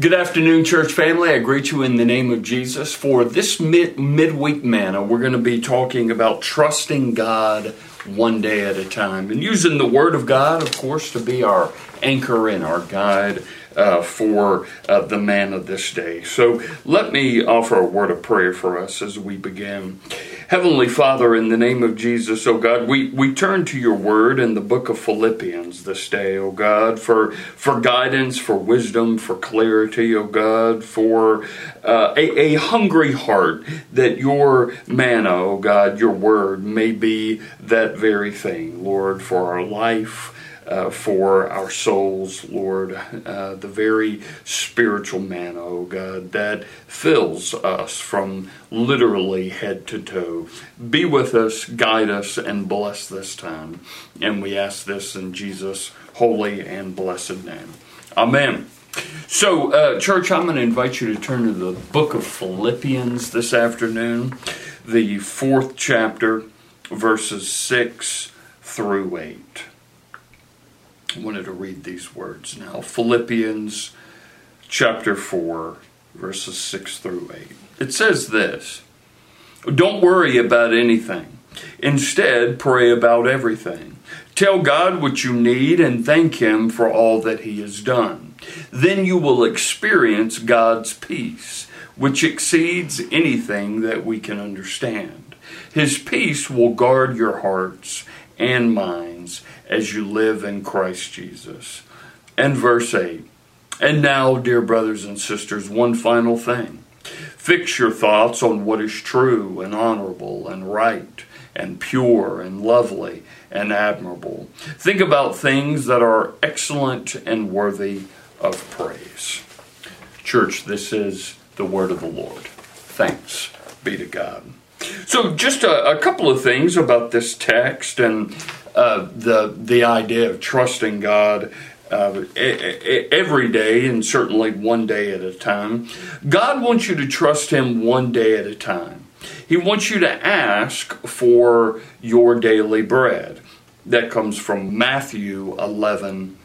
Good afternoon, church family. I greet you in the name of Jesus. For this mid- midweek manna, we're going to be talking about trusting God one day at a time and using the Word of God, of course, to be our anchor and our guide uh, for uh, the man of this day. So let me offer a word of prayer for us as we begin. Heavenly Father, in the name of Jesus, oh God, we, we turn to your word in the book of Philippians this day, oh God, for, for guidance, for wisdom, for clarity, oh God, for uh, a, a hungry heart that your manna, oh God, your word may be that very thing, Lord, for our life uh, for our souls, Lord, uh, the very spiritual manna, oh God, that fills us from literally head to toe. Be with us, guide us, and bless this time. And we ask this in Jesus' holy and blessed name. Amen. So, uh, church, I'm going to invite you to turn to the book of Philippians this afternoon, the fourth chapter, verses 6 through 8. Wanted to read these words now. Philippians chapter 4, verses 6 through 8. It says this Don't worry about anything. Instead, pray about everything. Tell God what you need and thank Him for all that He has done. Then you will experience God's peace, which exceeds anything that we can understand. His peace will guard your hearts and minds as you live in Christ Jesus. And verse 8. And now, dear brothers and sisters, one final thing. Fix your thoughts on what is true and honorable and right and pure and lovely and admirable. Think about things that are excellent and worthy of praise. Church, this is the word of the Lord. Thanks be to God. So, just a, a couple of things about this text and uh, the the idea of trusting God uh, every day and certainly one day at a time. God wants you to trust Him one day at a time. He wants you to ask for your daily bread. That comes from Matthew 11.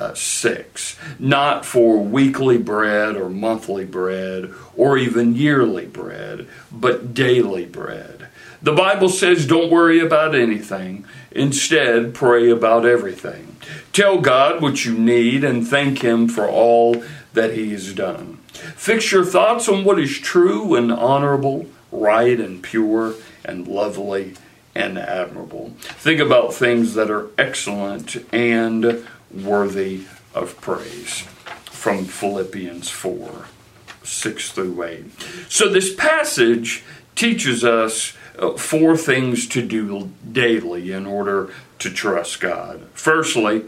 Uh, 6. Not for weekly bread or monthly bread or even yearly bread, but daily bread. The Bible says don't worry about anything. Instead, pray about everything. Tell God what you need and thank Him for all that He has done. Fix your thoughts on what is true and honorable, right and pure and lovely and admirable. Think about things that are excellent and worthy of praise. From Philippians 4 6 through 8. So, this passage teaches us uh, four things to do daily in order to trust God. Firstly,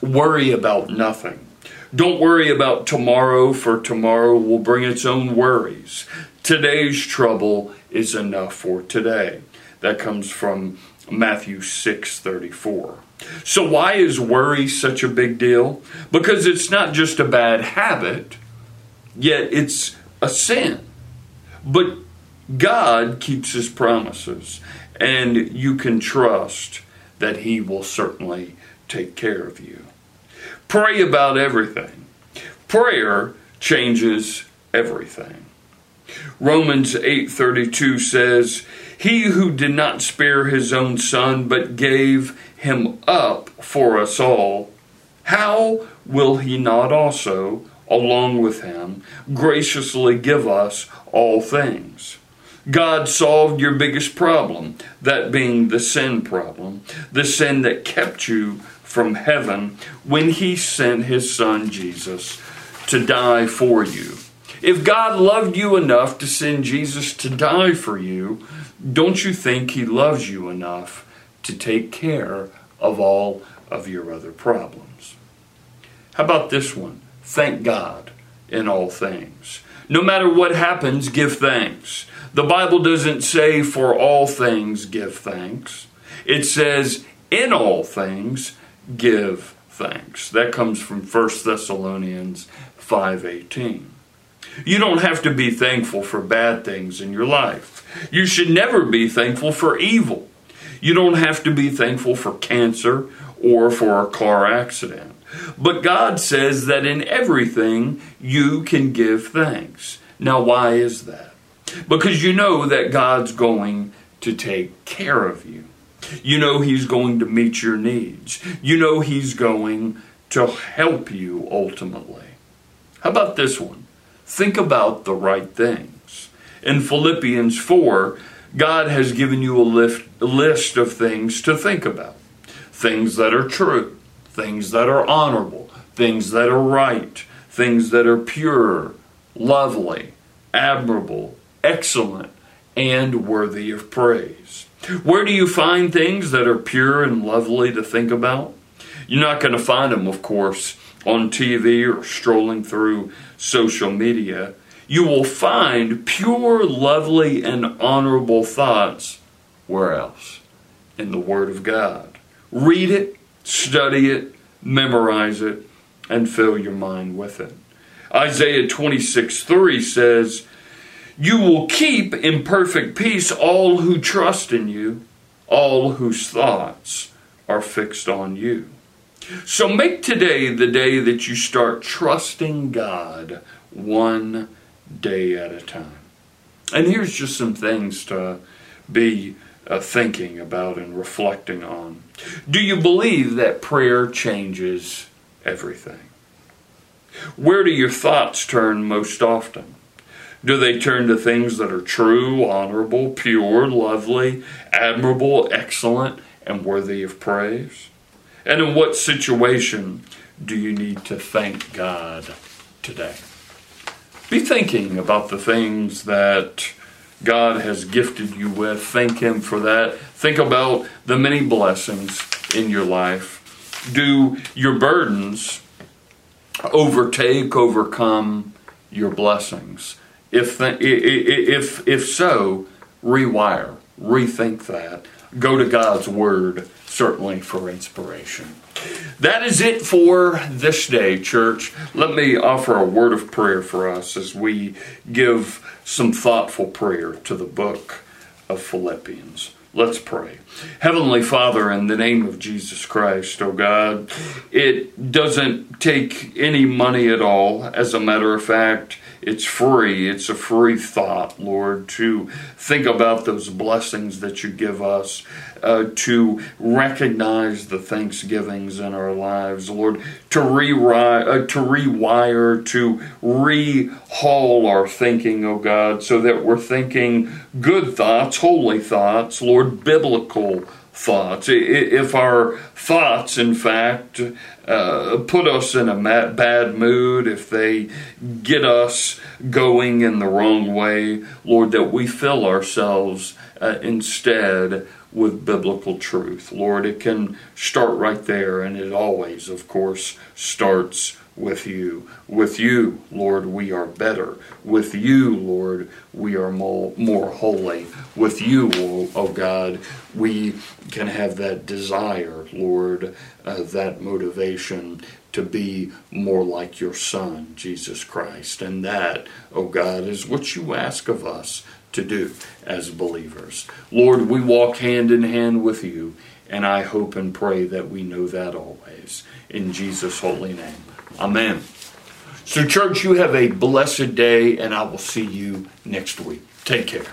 worry about nothing. Don't worry about tomorrow, for tomorrow will bring its own worries. Today's trouble is enough for today. That comes from Matthew 6:34. So why is worry such a big deal? Because it's not just a bad habit, yet it's a sin. But God keeps his promises, and you can trust that he will certainly take care of you. Pray about everything. Prayer changes everything. Romans 8:32 says, "He who did not spare his own son but gave him up for us all, how will he not also along with him graciously give us all things?" God solved your biggest problem, that being the sin problem, the sin that kept you from heaven when He sent His Son Jesus to die for you. If God loved you enough to send Jesus to die for you, don't you think He loves you enough to take care of all of your other problems? How about this one? Thank God in all things. No matter what happens, give thanks. The Bible doesn't say for all things give thanks. It says in all things give thanks. That comes from 1 Thessalonians 5:18. You don't have to be thankful for bad things in your life. You should never be thankful for evil. You don't have to be thankful for cancer or for a car accident. But God says that in everything you can give thanks. Now, why is that? Because you know that God's going to take care of you. You know He's going to meet your needs. You know He's going to help you ultimately. How about this one? Think about the right things. In Philippians 4, God has given you a, lift, list of things to think about things that are true, things that are honorable, things that are right, things that are pure, lovely, admirable, excellent, and worthy of praise. Where do you find things that are pure and lovely to think about? You're not going to find them, of course, on TV or strolling through social media. You will find pure, lovely, and honorable thoughts where else? In the Word of God. Read it, study it, memorize it, and fill your mind with it. Isaiah 26 3 says, You will keep in perfect peace all who trust in you, all whose thoughts are fixed on you. So make today the day that you start trusting God one day at a time. And here's just some things to be uh, thinking about and reflecting on. Do you believe that prayer changes everything? Where do your thoughts turn most often? Do they turn to things that are true, honorable, pure, lovely, admirable, excellent, and worthy of praise? And in what situation do you need to thank God today? Be thinking about the things that God has gifted you with. Thank Him for that. Think about the many blessings in your life. Do your burdens overtake, overcome your blessings? If, if, if so, rewire, rethink that. Go to God's Word, certainly for inspiration. That is it for this day, church. Let me offer a word of prayer for us as we give some thoughtful prayer to the book of Philippians. Let's pray. Heavenly Father, in the name of Jesus Christ, oh God, it doesn't take any money at all. As a matter of fact, it's free. It's a free thought, Lord, to think about those blessings that you give us, uh, to recognize the thanksgivings in our lives, Lord, to rewire, uh, to rewire, to rehaul our thinking, oh God, so that we're thinking good thoughts, holy thoughts, Lord, biblical thoughts. If our thoughts, in fact, uh, put us in a bad mood, if they get us going in the wrong way, Lord, that we fill ourselves uh, instead with biblical truth. Lord, it can start right there, and it always, of course, starts with you. With you, Lord, we are better. With you, Lord, we are more, more holy. With you, oh, oh God, we can have that desire, Lord, uh, that motivation to be more like your Son, Jesus Christ. And that, oh God, is what you ask of us to do as believers. Lord, we walk hand in hand with you, and I hope and pray that we know that always. In Jesus' holy name. Amen. So, church, you have a blessed day, and I will see you next week. Take care.